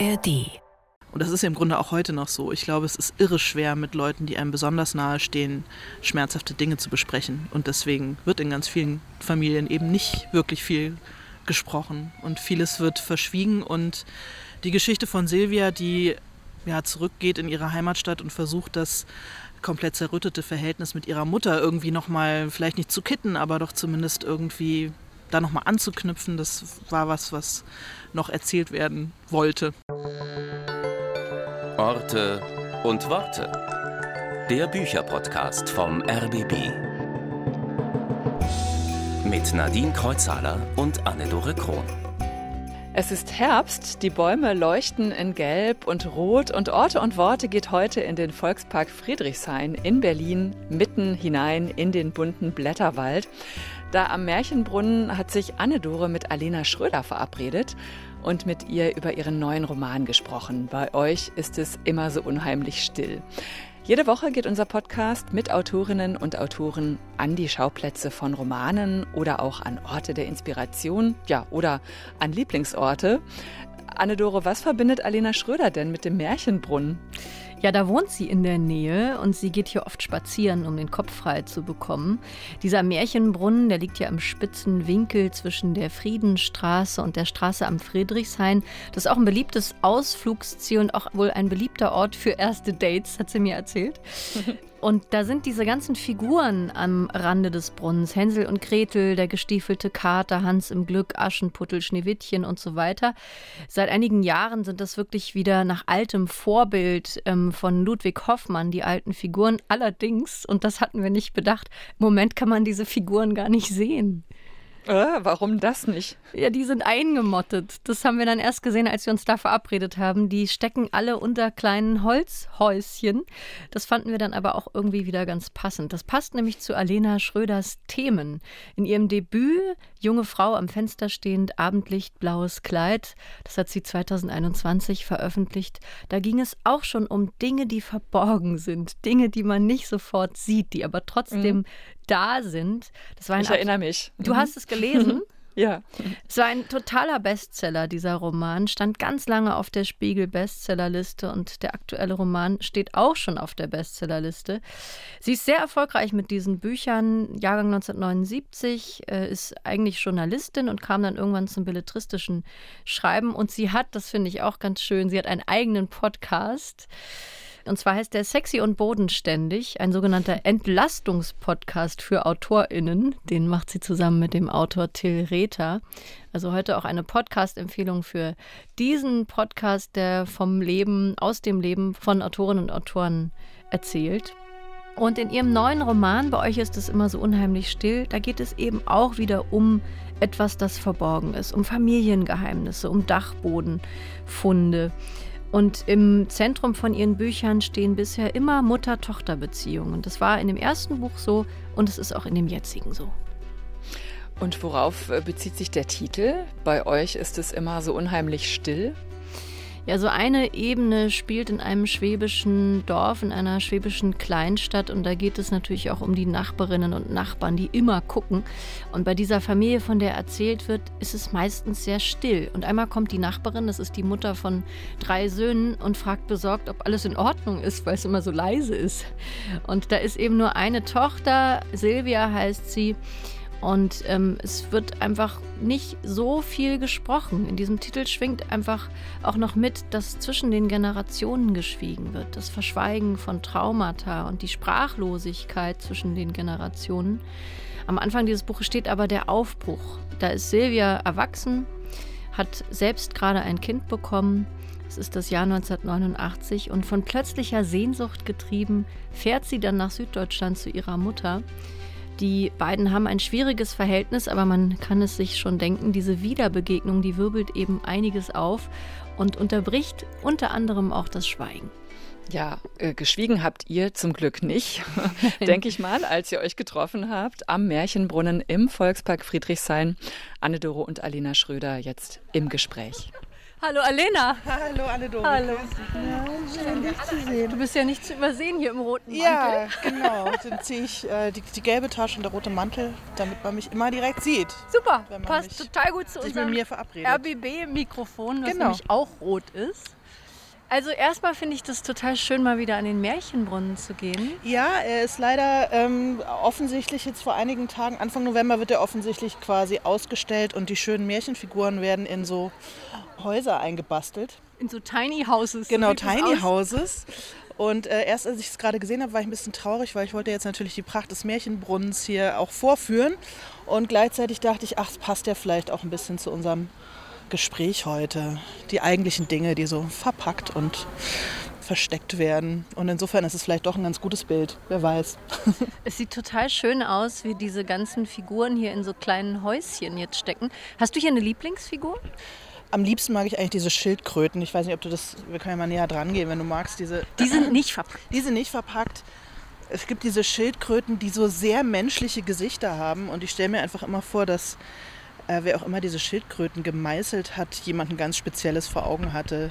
ARD. Und das ist ja im Grunde auch heute noch so. Ich glaube, es ist irre schwer, mit Leuten, die einem besonders nahe stehen, schmerzhafte Dinge zu besprechen. Und deswegen wird in ganz vielen Familien eben nicht wirklich viel gesprochen. Und vieles wird verschwiegen. Und die Geschichte von Silvia, die ja, zurückgeht in ihre Heimatstadt und versucht, das komplett zerrüttete Verhältnis mit ihrer Mutter irgendwie nochmal, vielleicht nicht zu kitten, aber doch zumindest irgendwie da nochmal anzuknüpfen, das war was, was noch erzählt werden wollte. Orte und Worte. Der Bücherpodcast vom RBB. Mit Nadine Kreuzhaler und Anne-Dore Krohn. Es ist Herbst, die Bäume leuchten in Gelb und Rot und Orte und Worte geht heute in den Volkspark Friedrichshain in Berlin mitten hinein in den bunten Blätterwald. Da am Märchenbrunnen hat sich Anne-Dore mit Alena Schröder verabredet und mit ihr über ihren neuen Roman gesprochen. Bei euch ist es immer so unheimlich still. Jede Woche geht unser Podcast mit Autorinnen und Autoren an die Schauplätze von Romanen oder auch an Orte der Inspiration, ja, oder an Lieblingsorte. Anne-Dore, was verbindet Alena Schröder denn mit dem Märchenbrunnen? Ja, da wohnt sie in der Nähe und sie geht hier oft spazieren, um den Kopf frei zu bekommen. Dieser Märchenbrunnen, der liegt ja im spitzen Winkel zwischen der Friedenstraße und der Straße am Friedrichshain. Das ist auch ein beliebtes Ausflugsziel und auch wohl ein beliebter Ort für erste Dates, hat sie mir erzählt. Und da sind diese ganzen Figuren am Rande des Brunnens. Hänsel und Gretel, der gestiefelte Kater, Hans im Glück, Aschenputtel, Schneewittchen und so weiter. Seit einigen Jahren sind das wirklich wieder nach altem Vorbild ähm, von Ludwig Hoffmann, die alten Figuren. Allerdings, und das hatten wir nicht bedacht, im Moment kann man diese Figuren gar nicht sehen. Äh, warum das nicht? Ja, die sind eingemottet. Das haben wir dann erst gesehen, als wir uns da verabredet haben. Die stecken alle unter kleinen Holzhäuschen. Das fanden wir dann aber auch irgendwie wieder ganz passend. Das passt nämlich zu Alena Schröders Themen. In ihrem Debüt Junge Frau am Fenster stehend, Abendlicht, blaues Kleid, das hat sie 2021 veröffentlicht. Da ging es auch schon um Dinge, die verborgen sind. Dinge, die man nicht sofort sieht, die aber trotzdem mhm da sind. Das war ein ich erinnere mich. Du mhm. hast es gelesen? ja. Es war ein totaler Bestseller, dieser Roman. Stand ganz lange auf der Spiegel-Bestsellerliste und der aktuelle Roman steht auch schon auf der Bestsellerliste. Sie ist sehr erfolgreich mit diesen Büchern. Jahrgang 1979, äh, ist eigentlich Journalistin und kam dann irgendwann zum belletristischen Schreiben. Und sie hat, das finde ich auch ganz schön, sie hat einen eigenen Podcast. Und zwar heißt der Sexy und Bodenständig, ein sogenannter Entlastungspodcast für AutorInnen. Den macht sie zusammen mit dem Autor Till Rether. Also heute auch eine Podcast-Empfehlung für diesen Podcast, der vom Leben, aus dem Leben von Autorinnen und Autoren erzählt. Und in ihrem neuen Roman, bei euch ist es immer so unheimlich still, da geht es eben auch wieder um etwas, das verborgen ist, um Familiengeheimnisse, um Dachbodenfunde. Und im Zentrum von ihren Büchern stehen bisher immer Mutter-Tochter-Beziehungen. Das war in dem ersten Buch so und es ist auch in dem jetzigen so. Und worauf äh, bezieht sich der Titel? Bei euch ist es immer so unheimlich still. Ja, so eine Ebene spielt in einem schwäbischen Dorf, in einer schwäbischen Kleinstadt und da geht es natürlich auch um die Nachbarinnen und Nachbarn, die immer gucken. Und bei dieser Familie, von der erzählt wird, ist es meistens sehr still. Und einmal kommt die Nachbarin, das ist die Mutter von drei Söhnen und fragt besorgt, ob alles in Ordnung ist, weil es immer so leise ist. Und da ist eben nur eine Tochter, Silvia heißt sie. Und ähm, es wird einfach nicht so viel gesprochen. In diesem Titel schwingt einfach auch noch mit, dass zwischen den Generationen geschwiegen wird. Das Verschweigen von Traumata und die Sprachlosigkeit zwischen den Generationen. Am Anfang dieses Buches steht aber der Aufbruch. Da ist Silvia erwachsen, hat selbst gerade ein Kind bekommen. Es ist das Jahr 1989 und von plötzlicher Sehnsucht getrieben fährt sie dann nach Süddeutschland zu ihrer Mutter die beiden haben ein schwieriges Verhältnis, aber man kann es sich schon denken, diese Wiederbegegnung, die wirbelt eben einiges auf und unterbricht unter anderem auch das Schweigen. Ja, äh, geschwiegen habt ihr zum Glück nicht, denke ich mal, als ihr euch getroffen habt am Märchenbrunnen im Volkspark Friedrichshain. Anne-Doro und Alina Schröder jetzt im Gespräch. Hallo Alena. Hallo Anne-Dore. Hallo. Ja, schön dich zu sehen. Du bist ja nicht zu übersehen hier im roten Mantel. Ja, genau. Dann ziehe ich äh, die, die gelbe Tasche und der rote Mantel, damit man mich immer direkt sieht. Super, passt total gut zu unserem mir verabredet. RBB-Mikrofon, was Genau. nämlich auch rot ist. Also erstmal finde ich das total schön, mal wieder an den Märchenbrunnen zu gehen. Ja, er ist leider ähm, offensichtlich jetzt vor einigen Tagen, Anfang November wird er offensichtlich quasi ausgestellt und die schönen Märchenfiguren werden in so Häuser eingebastelt. In so Tiny Houses. Genau, Tiny aus. Houses. Und äh, erst als ich es gerade gesehen habe, war ich ein bisschen traurig, weil ich wollte jetzt natürlich die Pracht des Märchenbrunnens hier auch vorführen. Und gleichzeitig dachte ich, ach, es passt ja vielleicht auch ein bisschen zu unserem Gespräch heute. Die eigentlichen Dinge, die so verpackt und versteckt werden. Und insofern ist es vielleicht doch ein ganz gutes Bild, wer weiß. Es sieht total schön aus, wie diese ganzen Figuren hier in so kleinen Häuschen jetzt stecken. Hast du hier eine Lieblingsfigur? Am liebsten mag ich eigentlich diese Schildkröten. Ich weiß nicht, ob du das, wir können ja mal näher dran gehen, wenn du magst, diese Die sind nicht verpackt. Die sind nicht verpackt. Es gibt diese Schildkröten, die so sehr menschliche Gesichter haben. Und ich stelle mir einfach immer vor, dass äh, wer auch immer diese Schildkröten gemeißelt hat, jemanden ganz Spezielles vor Augen hatte,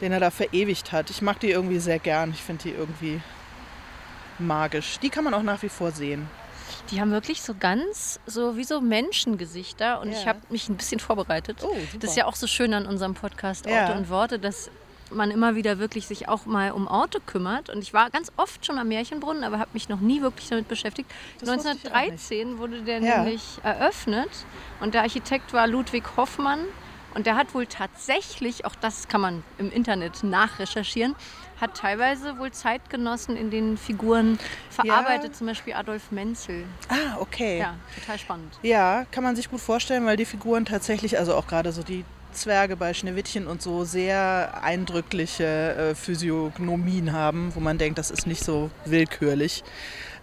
den er da verewigt hat. Ich mag die irgendwie sehr gern. Ich finde die irgendwie magisch. Die kann man auch nach wie vor sehen. Die haben wirklich so ganz, so wie so Menschengesichter. Und Ja. ich habe mich ein bisschen vorbereitet. Oh. Das ist ja auch so schön an unserem Podcast Orte Ja. und Worte, dass man immer wieder wirklich sich auch mal um Orte kümmert. Und ich war ganz oft schon am Märchenbrunnen, aber habe mich noch nie wirklich damit beschäftigt. Das wusste ich auch 1913 wurde der Ja. nämlich eröffnet und der Architekt war Ludwig Hoffmann. Und der hat wohl tatsächlich, auch das kann man im Internet nachrecherchieren, hat teilweise wohl Zeitgenossen in den Figuren verarbeitet, zum Beispiel Adolf Menzel. Ah, okay. Ja, total spannend. Ja, kann man sich gut vorstellen, weil die Figuren tatsächlich, also auch gerade so die Zwerge bei Schneewittchen und so sehr eindrückliche äh, Physiognomien haben, wo man denkt, das ist nicht so willkürlich,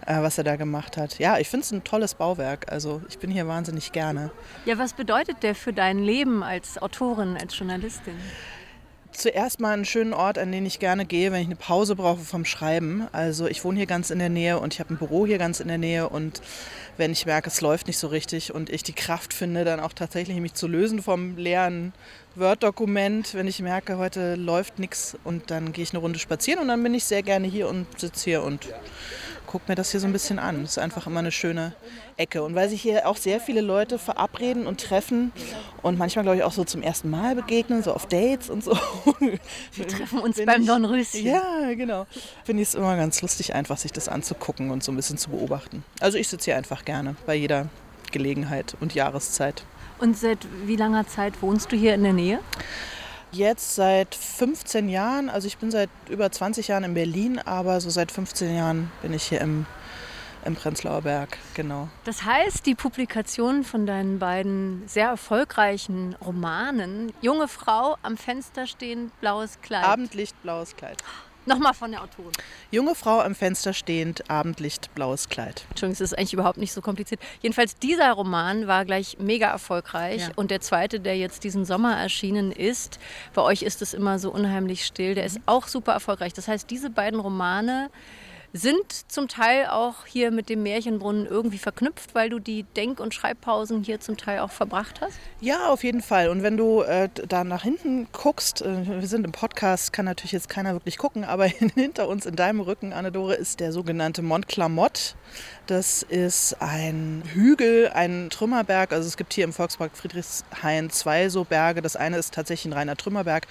äh, was er da gemacht hat. Ja, ich finde es ein tolles Bauwerk. Also ich bin hier wahnsinnig gerne. Ja, was bedeutet der für dein Leben als Autorin, als Journalistin? Zuerst mal einen schönen Ort, an den ich gerne gehe, wenn ich eine Pause brauche vom Schreiben. Also ich wohne hier ganz in der Nähe und ich habe ein Büro hier ganz in der Nähe und wenn ich merke, es läuft nicht so richtig und ich die Kraft finde, dann auch tatsächlich mich zu lösen vom leeren Word-Dokument, wenn ich merke, heute läuft nichts und dann gehe ich eine Runde spazieren und dann bin ich sehr gerne hier und sitze hier und gucke mir das hier so ein bisschen an. Das ist einfach immer eine schöne Ecke. Und weil sich hier auch sehr viele Leute verabreden und treffen und manchmal, glaube ich, auch so zum ersten Mal begegnen, so auf Dates und so. Wir treffen uns beim Dornröschen. Ja, genau. Finde ich es immer ganz lustig, einfach sich das anzugucken und so ein bisschen zu beobachten. Also ich sitze hier einfach gerne bei jeder Gelegenheit und Jahreszeit. Und seit wie langer Zeit wohnst du hier in der Nähe? Jetzt seit 15 Jahren, also ich bin seit über 20 Jahren in Berlin, aber so seit 15 Jahren bin ich hier im, im Prenzlauer Berg, genau. Das heißt, die Publikation von deinen beiden sehr erfolgreichen Romanen, Junge Frau, am Fenster stehend, blaues Kleid. Abendlicht, blaues Kleid. Nochmal von der Autorin. Junge Frau am Fenster stehend, Abendlicht, blaues Kleid. Entschuldigung, es ist eigentlich überhaupt nicht so kompliziert. Jedenfalls, dieser Roman war gleich mega erfolgreich. Ja. Und der zweite, der jetzt diesen Sommer erschienen ist, bei euch ist es immer so unheimlich still, der ist auch super erfolgreich. Das heißt, diese beiden Romane sind zum Teil auch hier mit dem Märchenbrunnen irgendwie verknüpft, weil du die Denk- und Schreibpausen hier zum Teil auch verbracht hast? Ja, auf jeden Fall. Und wenn du äh, da nach hinten guckst, äh, wir sind im Podcast, kann natürlich jetzt keiner wirklich gucken, aber hinter uns in deinem Rücken, Anne-Dore, ist der sogenannte Mont Clamotte. Das ist ein Hügel, ein Trümmerberg. Also es gibt hier im Volkspark Friedrichshain zwei so Berge. Das eine ist tatsächlich ein reiner Trümmerberg.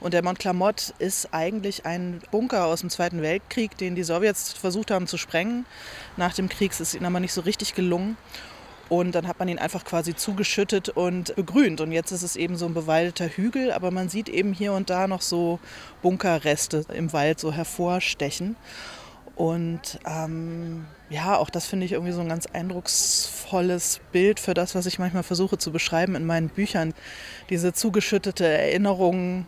Und der Mont Clamotte ist eigentlich ein Bunker aus dem Zweiten Weltkrieg, den die Sowjets versucht haben zu sprengen. Nach dem Krieg ist es ihnen aber nicht so richtig gelungen. Und dann hat man ihn einfach quasi zugeschüttet und begrünt. Und jetzt ist es eben so ein bewaldeter Hügel, aber man sieht eben hier und da noch so Bunkerreste im Wald so hervorstechen. Und ähm, ja, auch das finde ich irgendwie so ein ganz eindrucksvolles Bild für das, was ich manchmal versuche zu beschreiben in meinen Büchern. Diese zugeschüttete Erinnerung,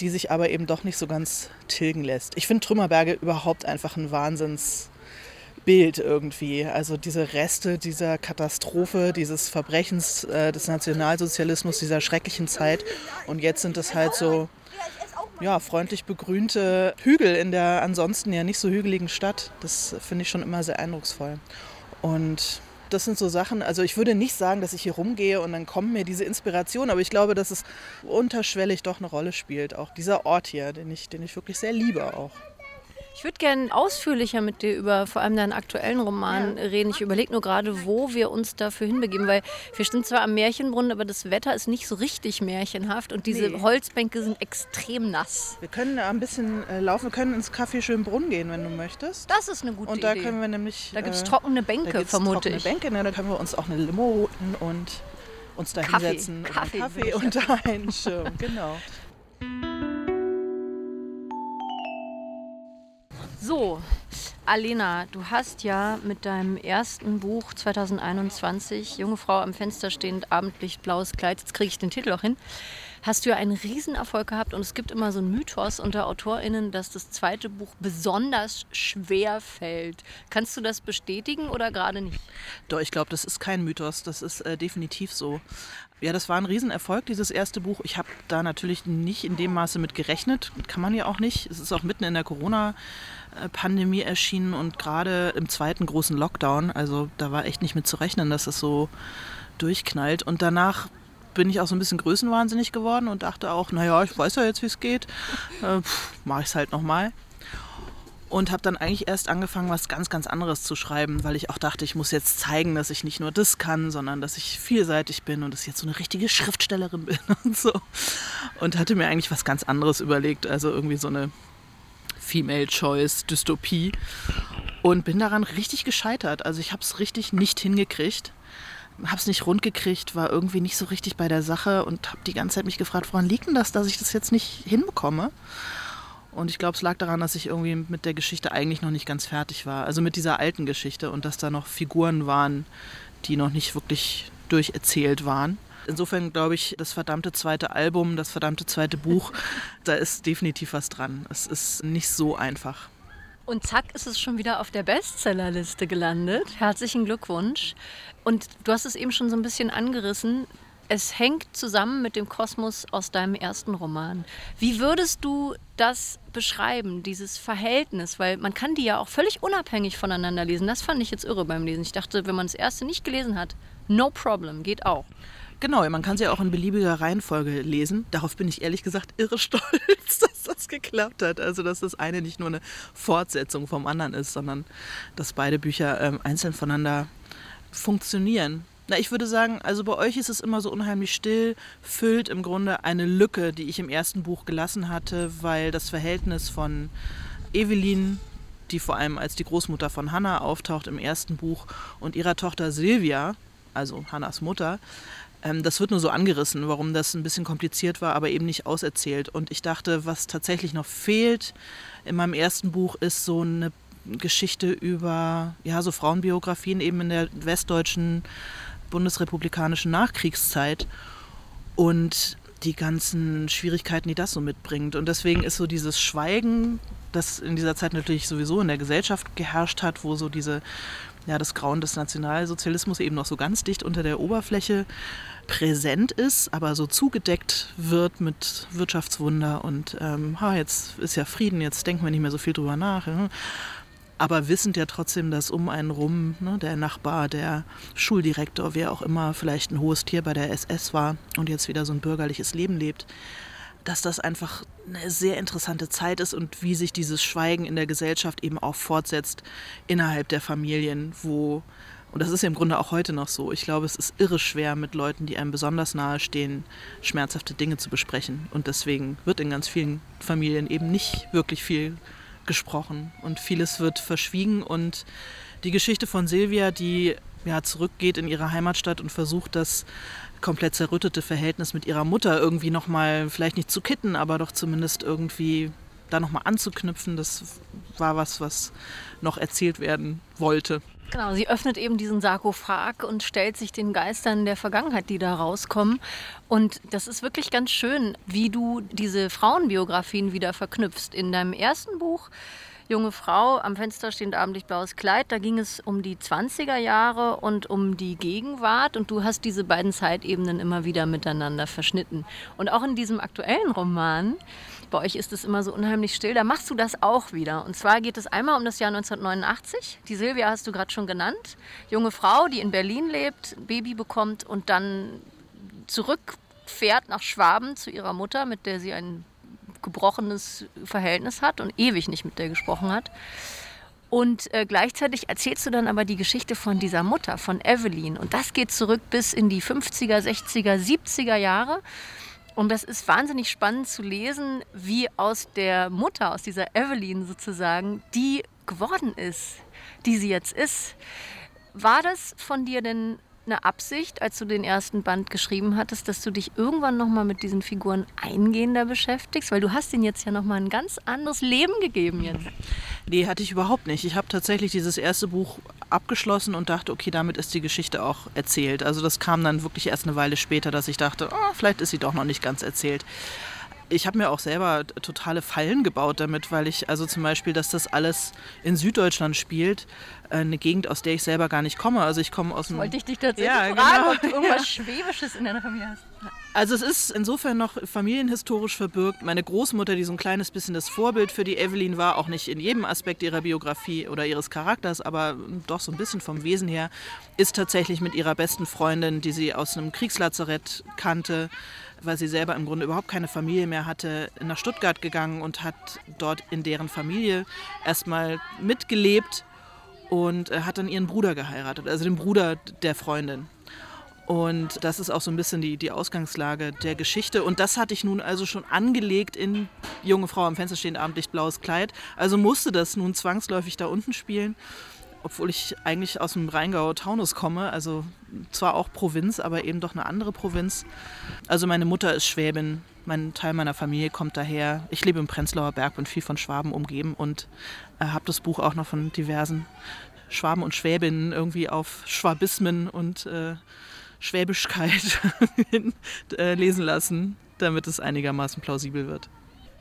die sich aber eben doch nicht so ganz tilgen lässt. Ich finde Trümmerberge überhaupt einfach ein Wahnsinns. Bild irgendwie. Also diese Reste dieser Katastrophe, dieses Verbrechens äh, des Nationalsozialismus, dieser schrecklichen Zeit. Und jetzt sind es halt so ja, freundlich begrünte Hügel in der ansonsten ja nicht so hügeligen Stadt. Das finde ich schon immer sehr eindrucksvoll. Und das sind so Sachen, also ich würde nicht sagen, dass ich hier rumgehe und dann kommen mir diese Inspirationen, aber ich glaube, dass es unterschwellig doch eine Rolle spielt. Auch dieser Ort hier, den ich, den ich wirklich sehr liebe auch. Ich würde gerne ausführlicher mit dir über vor allem deinen aktuellen Roman reden. Ich überlege nur gerade, wo wir uns dafür hinbegeben, weil wir sind zwar am Märchenbrunnen, aber das Wetter ist nicht so richtig märchenhaft und diese nee. Holzbänke sind extrem nass. Wir können ein bisschen äh, laufen, wir können ins Café Schönbrunn gehen, wenn du möchtest. Das ist eine gute Idee. Und da Idee. können wir nämlich. Da gibt es äh, trockene Bänke, vermute trockene ich. Bänke, ne, da können wir uns auch eine Limo holen und uns da Kaffee. hinsetzen. Kaffee, Kaffee unter einen Schirm, genau. So, Alena, du hast ja mit deinem ersten Buch 2021, Junge Frau am Fenster stehend, Abendlicht, blaues Kleid, jetzt kriege ich den Titel auch hin, hast du ja einen Riesenerfolg gehabt und es gibt immer so einen Mythos unter AutorInnen, dass das zweite Buch besonders schwer fällt. Kannst du das bestätigen oder gerade nicht? Doch, ich glaube, das ist kein Mythos, das ist äh, definitiv so. Ja, das war ein Riesenerfolg, dieses erste Buch. Ich habe da natürlich nicht in dem Maße mit gerechnet. Kann man ja auch nicht. Es ist auch mitten in der Corona-Pandemie erschienen und gerade im zweiten großen Lockdown. Also da war echt nicht mit zu rechnen, dass es so durchknallt. Und danach bin ich auch so ein bisschen größenwahnsinnig geworden und dachte auch, naja, ich weiß ja jetzt, wie es geht. Äh, Mache ich es halt nochmal und habe dann eigentlich erst angefangen, was ganz, ganz anderes zu schreiben, weil ich auch dachte, ich muss jetzt zeigen, dass ich nicht nur das kann, sondern dass ich vielseitig bin und dass ich jetzt so eine richtige Schriftstellerin bin und so. Und hatte mir eigentlich was ganz anderes überlegt, also irgendwie so eine Female Choice Dystopie und bin daran richtig gescheitert. Also ich habe es richtig nicht hingekriegt. Habe es nicht rund gekriegt, war irgendwie nicht so richtig bei der Sache und habe die ganze Zeit mich gefragt, woran liegt denn das, dass ich das jetzt nicht hinbekomme? Und ich glaube, es lag daran, dass ich irgendwie mit der Geschichte eigentlich noch nicht ganz fertig war. Also mit dieser alten Geschichte und dass da noch Figuren waren, die noch nicht wirklich durcherzählt waren. Insofern glaube ich, das verdammte zweite Album, das verdammte zweite Buch, da ist definitiv was dran. Es ist nicht so einfach. Und zack ist es schon wieder auf der Bestsellerliste gelandet. Herzlichen Glückwunsch. Und du hast es eben schon so ein bisschen angerissen. Es hängt zusammen mit dem Kosmos aus deinem ersten Roman. Wie würdest du das beschreiben, dieses Verhältnis? Weil man kann die ja auch völlig unabhängig voneinander lesen. Das fand ich jetzt irre beim Lesen. Ich dachte, wenn man das erste nicht gelesen hat, no problem, geht auch. Genau, man kann sie auch in beliebiger Reihenfolge lesen. Darauf bin ich ehrlich gesagt irre stolz, dass das geklappt hat. Also, dass das eine nicht nur eine Fortsetzung vom anderen ist, sondern dass beide Bücher ähm, einzeln voneinander funktionieren. Na, ich würde sagen, also bei euch ist es immer so unheimlich still, füllt im Grunde eine Lücke, die ich im ersten Buch gelassen hatte, weil das Verhältnis von Evelyn, die vor allem als die Großmutter von Hannah auftaucht im ersten Buch, und ihrer Tochter Silvia, also Hannas Mutter, ähm, das wird nur so angerissen, warum das ein bisschen kompliziert war, aber eben nicht auserzählt. Und ich dachte, was tatsächlich noch fehlt in meinem ersten Buch, ist so eine Geschichte über ja, so Frauenbiografien eben in der westdeutschen bundesrepublikanischen Nachkriegszeit und die ganzen Schwierigkeiten, die das so mitbringt. Und deswegen ist so dieses Schweigen, das in dieser Zeit natürlich sowieso in der Gesellschaft geherrscht hat, wo so diese, ja, das Grauen des Nationalsozialismus eben noch so ganz dicht unter der Oberfläche präsent ist, aber so zugedeckt wird mit Wirtschaftswunder und ähm, ha, jetzt ist ja Frieden, jetzt denken wir nicht mehr so viel drüber nach. Aber wissend ja trotzdem, dass um einen rum ne, der Nachbar, der Schuldirektor, wer auch immer vielleicht ein hohes Tier bei der SS war und jetzt wieder so ein bürgerliches Leben lebt, dass das einfach eine sehr interessante Zeit ist und wie sich dieses Schweigen in der Gesellschaft eben auch fortsetzt innerhalb der Familien, wo und das ist ja im Grunde auch heute noch so. Ich glaube, es ist irre schwer, mit Leuten, die einem besonders nahe stehen, schmerzhafte Dinge zu besprechen. Und deswegen wird in ganz vielen Familien eben nicht wirklich viel gesprochen und vieles wird verschwiegen und die Geschichte von Silvia, die ja, zurückgeht in ihre Heimatstadt und versucht, das komplett zerrüttete Verhältnis mit ihrer Mutter irgendwie nochmal, vielleicht nicht zu kitten, aber doch zumindest irgendwie da nochmal anzuknüpfen, das war was, was noch erzählt werden wollte. Genau, sie öffnet eben diesen Sarkophag und stellt sich den Geistern der Vergangenheit, die da rauskommen. Und das ist wirklich ganz schön, wie du diese Frauenbiografien wieder verknüpfst. In deinem ersten Buch junge Frau, am Fenster steht abendlich blaues Kleid. Da ging es um die 20er Jahre und um die Gegenwart. Und du hast diese beiden Zeitebenen immer wieder miteinander verschnitten. Und auch in diesem aktuellen Roman, bei euch ist es immer so unheimlich still, da machst du das auch wieder. Und zwar geht es einmal um das Jahr 1989. Die Silvia hast du gerade schon genannt. Junge Frau, die in Berlin lebt, Baby bekommt und dann zurückfährt nach Schwaben zu ihrer Mutter, mit der sie ein gebrochenes Verhältnis hat und ewig nicht mit der gesprochen hat. Und äh, gleichzeitig erzählst du dann aber die Geschichte von dieser Mutter, von Evelyn. Und das geht zurück bis in die 50er, 60er, 70er Jahre. Und das ist wahnsinnig spannend zu lesen, wie aus der Mutter, aus dieser Evelyn sozusagen, die geworden ist, die sie jetzt ist. War das von dir denn eine Absicht, als du den ersten Band geschrieben hattest, dass du dich irgendwann noch mal mit diesen Figuren eingehender beschäftigst? Weil du hast ihnen jetzt ja noch mal ein ganz anderes Leben gegeben jetzt. Nee, hatte ich überhaupt nicht. Ich habe tatsächlich dieses erste Buch abgeschlossen und dachte, okay, damit ist die Geschichte auch erzählt. Also das kam dann wirklich erst eine Weile später, dass ich dachte, oh, vielleicht ist sie doch noch nicht ganz erzählt. Ich habe mir auch selber totale Fallen gebaut damit, weil ich also zum Beispiel, dass das alles in Süddeutschland spielt, eine Gegend, aus der ich selber gar nicht komme. Also ich komme aus dem. Wollte ich dich tatsächlich ja, fragen, genau. ob du irgendwas ja. Schwäbisches in deiner Familie hast. Also es ist insofern noch familienhistorisch verbirgt. Meine Großmutter, die so ein kleines bisschen das Vorbild für die Evelyn war, auch nicht in jedem Aspekt ihrer Biografie oder ihres Charakters, aber doch so ein bisschen vom Wesen her, ist tatsächlich mit ihrer besten Freundin, die sie aus einem Kriegslazarett kannte, weil sie selber im Grunde überhaupt keine Familie mehr hatte, nach Stuttgart gegangen und hat dort in deren Familie erstmal mitgelebt und äh, hat dann ihren Bruder geheiratet, also den Bruder der Freundin. Und das ist auch so ein bisschen die, die Ausgangslage der Geschichte. Und das hatte ich nun also schon angelegt in Junge Frau am Fenster stehend, Abendlicht, blaues Kleid. Also musste das nun zwangsläufig da unten spielen obwohl ich eigentlich aus dem Rheingau-Taunus komme, also zwar auch Provinz, aber eben doch eine andere Provinz. Also meine Mutter ist Schwäbin, mein Teil meiner Familie kommt daher. Ich lebe im Prenzlauer Berg, bin viel von Schwaben umgeben und äh, habe das Buch auch noch von diversen Schwaben und Schwäbinnen irgendwie auf Schwabismen und äh, Schwäbischkeit äh, lesen lassen, damit es einigermaßen plausibel wird.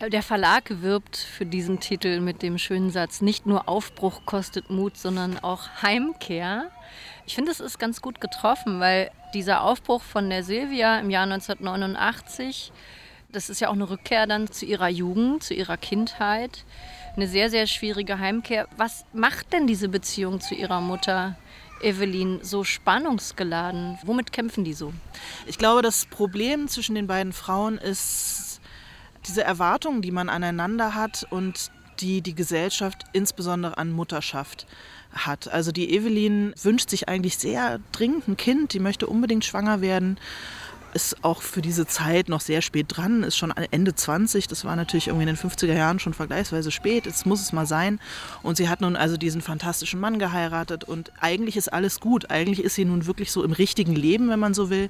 Der Verlag wirbt für diesen Titel mit dem schönen Satz, nicht nur Aufbruch kostet Mut, sondern auch Heimkehr. Ich finde, es ist ganz gut getroffen, weil dieser Aufbruch von der Silvia im Jahr 1989, das ist ja auch eine Rückkehr dann zu ihrer Jugend, zu ihrer Kindheit, eine sehr, sehr schwierige Heimkehr. Was macht denn diese Beziehung zu ihrer Mutter? Evelyn, so spannungsgeladen? Womit kämpfen die so? Ich glaube, das Problem zwischen den beiden Frauen ist diese Erwartungen, die man aneinander hat und die die Gesellschaft insbesondere an Mutterschaft hat. Also die Evelyn wünscht sich eigentlich sehr dringend ein Kind, die möchte unbedingt schwanger werden ist auch für diese Zeit noch sehr spät dran, ist schon Ende 20. Das war natürlich irgendwie in den 50er Jahren schon vergleichsweise spät. Jetzt muss es mal sein. Und sie hat nun also diesen fantastischen Mann geheiratet und eigentlich ist alles gut. Eigentlich ist sie nun wirklich so im richtigen Leben, wenn man so will.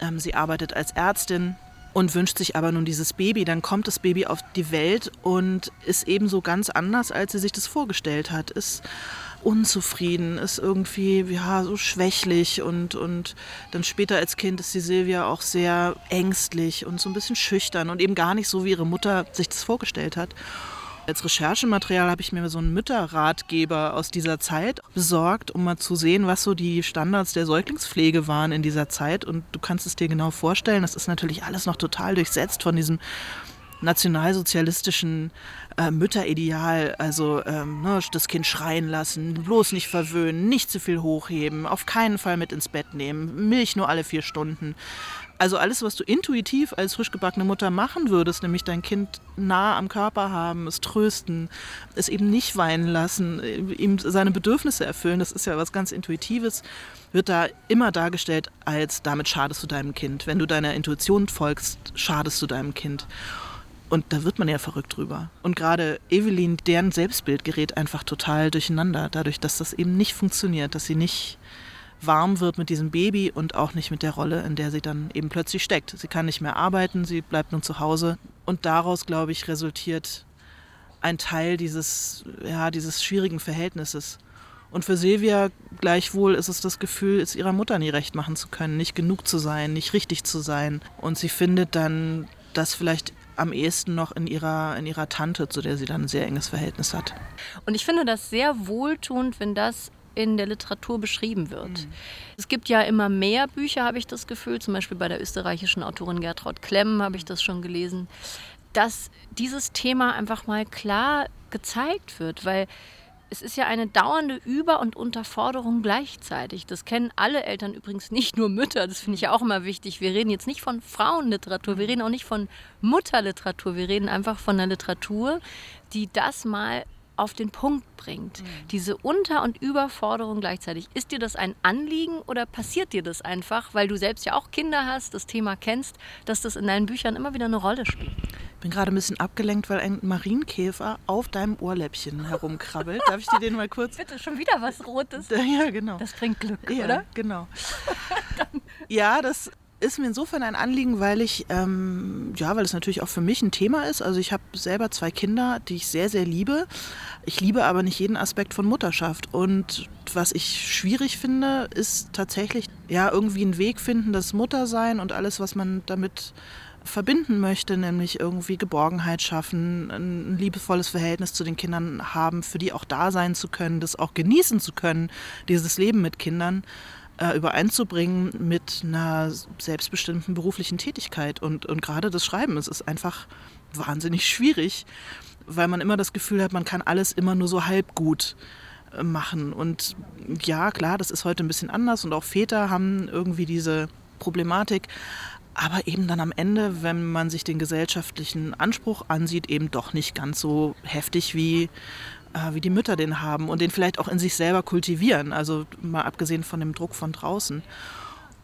Ähm, sie arbeitet als Ärztin, und wünscht sich aber nun dieses Baby. Dann kommt das Baby auf die Welt und ist ebenso ganz anders, als sie sich das vorgestellt hat. Ist unzufrieden, ist irgendwie ja, so schwächlich und, und dann später als Kind ist die Silvia auch sehr ängstlich und so ein bisschen schüchtern und eben gar nicht so, wie ihre Mutter sich das vorgestellt hat. Als Recherchematerial habe ich mir so einen Mütterratgeber aus dieser Zeit besorgt, um mal zu sehen, was so die Standards der Säuglingspflege waren in dieser Zeit. Und du kannst es dir genau vorstellen, das ist natürlich alles noch total durchsetzt von diesem nationalsozialistischen äh, Mütterideal, also ähm, ne, das Kind schreien lassen, bloß nicht verwöhnen, nicht zu viel hochheben, auf keinen Fall mit ins Bett nehmen, Milch nur alle vier Stunden. Also alles, was du intuitiv als frisch gebackene Mutter machen würdest, nämlich dein Kind nah am Körper haben, es trösten, es eben nicht weinen lassen, ihm seine Bedürfnisse erfüllen, das ist ja was ganz Intuitives, wird da immer dargestellt als damit schadest du deinem Kind. Wenn du deiner Intuition folgst, schadest du deinem Kind. Und da wird man ja verrückt drüber. Und gerade Evelyn, deren Selbstbild gerät einfach total durcheinander, dadurch, dass das eben nicht funktioniert, dass sie nicht warm wird mit diesem Baby und auch nicht mit der Rolle, in der sie dann eben plötzlich steckt. Sie kann nicht mehr arbeiten, sie bleibt nun zu Hause. Und daraus, glaube ich, resultiert ein Teil dieses, ja, dieses schwierigen Verhältnisses. Und für Silvia gleichwohl ist es das Gefühl, es ihrer Mutter nie recht machen zu können, nicht genug zu sein, nicht richtig zu sein. Und sie findet dann, dass vielleicht am ehesten noch in ihrer, in ihrer Tante, zu der sie dann ein sehr enges Verhältnis hat. Und ich finde das sehr wohltuend, wenn das in der Literatur beschrieben wird. Mhm. Es gibt ja immer mehr Bücher, habe ich das Gefühl, zum Beispiel bei der österreichischen Autorin Gertraud Klemm habe ich das schon gelesen, dass dieses Thema einfach mal klar gezeigt wird, weil es ist ja eine dauernde Über- und Unterforderung gleichzeitig. Das kennen alle Eltern übrigens, nicht nur Mütter. Das finde ich ja auch immer wichtig. Wir reden jetzt nicht von Frauenliteratur, wir reden auch nicht von Mutterliteratur. Wir reden einfach von einer Literatur, die das mal auf den Punkt bringt. Mhm. Diese Unter- und Überforderung gleichzeitig. Ist dir das ein Anliegen oder passiert dir das einfach, weil du selbst ja auch Kinder hast, das Thema kennst, dass das in deinen Büchern immer wieder eine Rolle spielt? Ich bin gerade ein bisschen abgelenkt, weil ein Marienkäfer auf deinem Ohrläppchen herumkrabbelt. Darf ich dir den mal kurz? Bitte, schon wieder was Rotes. Ja, genau. Das bringt Glück, ja, oder? genau. ja, das ist mir insofern ein Anliegen, weil ich, ähm, ja, weil es natürlich auch für mich ein Thema ist. Also ich habe selber zwei Kinder, die ich sehr, sehr liebe. Ich liebe aber nicht jeden Aspekt von Mutterschaft. Und was ich schwierig finde, ist tatsächlich, ja, irgendwie einen Weg finden, das Muttersein und alles, was man damit verbinden möchte, nämlich irgendwie Geborgenheit schaffen, ein liebevolles Verhältnis zu den Kindern haben, für die auch da sein zu können, das auch genießen zu können, dieses Leben mit Kindern äh, übereinzubringen mit einer selbstbestimmten beruflichen Tätigkeit. Und, und gerade das Schreiben, es ist einfach wahnsinnig schwierig, weil man immer das Gefühl hat, man kann alles immer nur so halb gut äh, machen. Und ja, klar, das ist heute ein bisschen anders und auch Väter haben irgendwie diese Problematik. Aber eben dann am Ende, wenn man sich den gesellschaftlichen Anspruch ansieht, eben doch nicht ganz so heftig wie wie die Mütter den haben und den vielleicht auch in sich selber kultivieren, also mal abgesehen von dem Druck von draußen.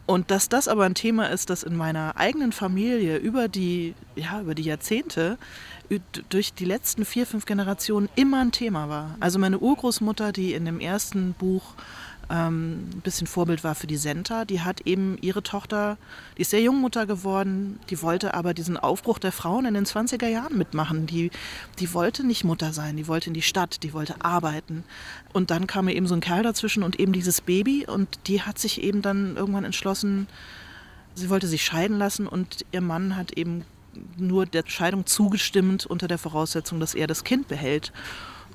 Und dass das aber ein Thema ist, das in meiner eigenen Familie über die, ja, über die Jahrzehnte, durch die letzten vier, fünf Generationen immer ein Thema war. Also meine Urgroßmutter, die in dem ersten Buch ähm, ein bisschen Vorbild war für die Senta. Die hat eben ihre Tochter, die ist sehr jung Mutter geworden, die wollte aber diesen Aufbruch der Frauen in den 20er Jahren mitmachen. Die, die wollte nicht Mutter sein, die wollte in die Stadt, die wollte arbeiten. Und dann kam eben so ein Kerl dazwischen und eben dieses Baby und die hat sich eben dann irgendwann entschlossen, sie wollte sich scheiden lassen und ihr Mann hat eben nur der Scheidung zugestimmt unter der Voraussetzung, dass er das Kind behält.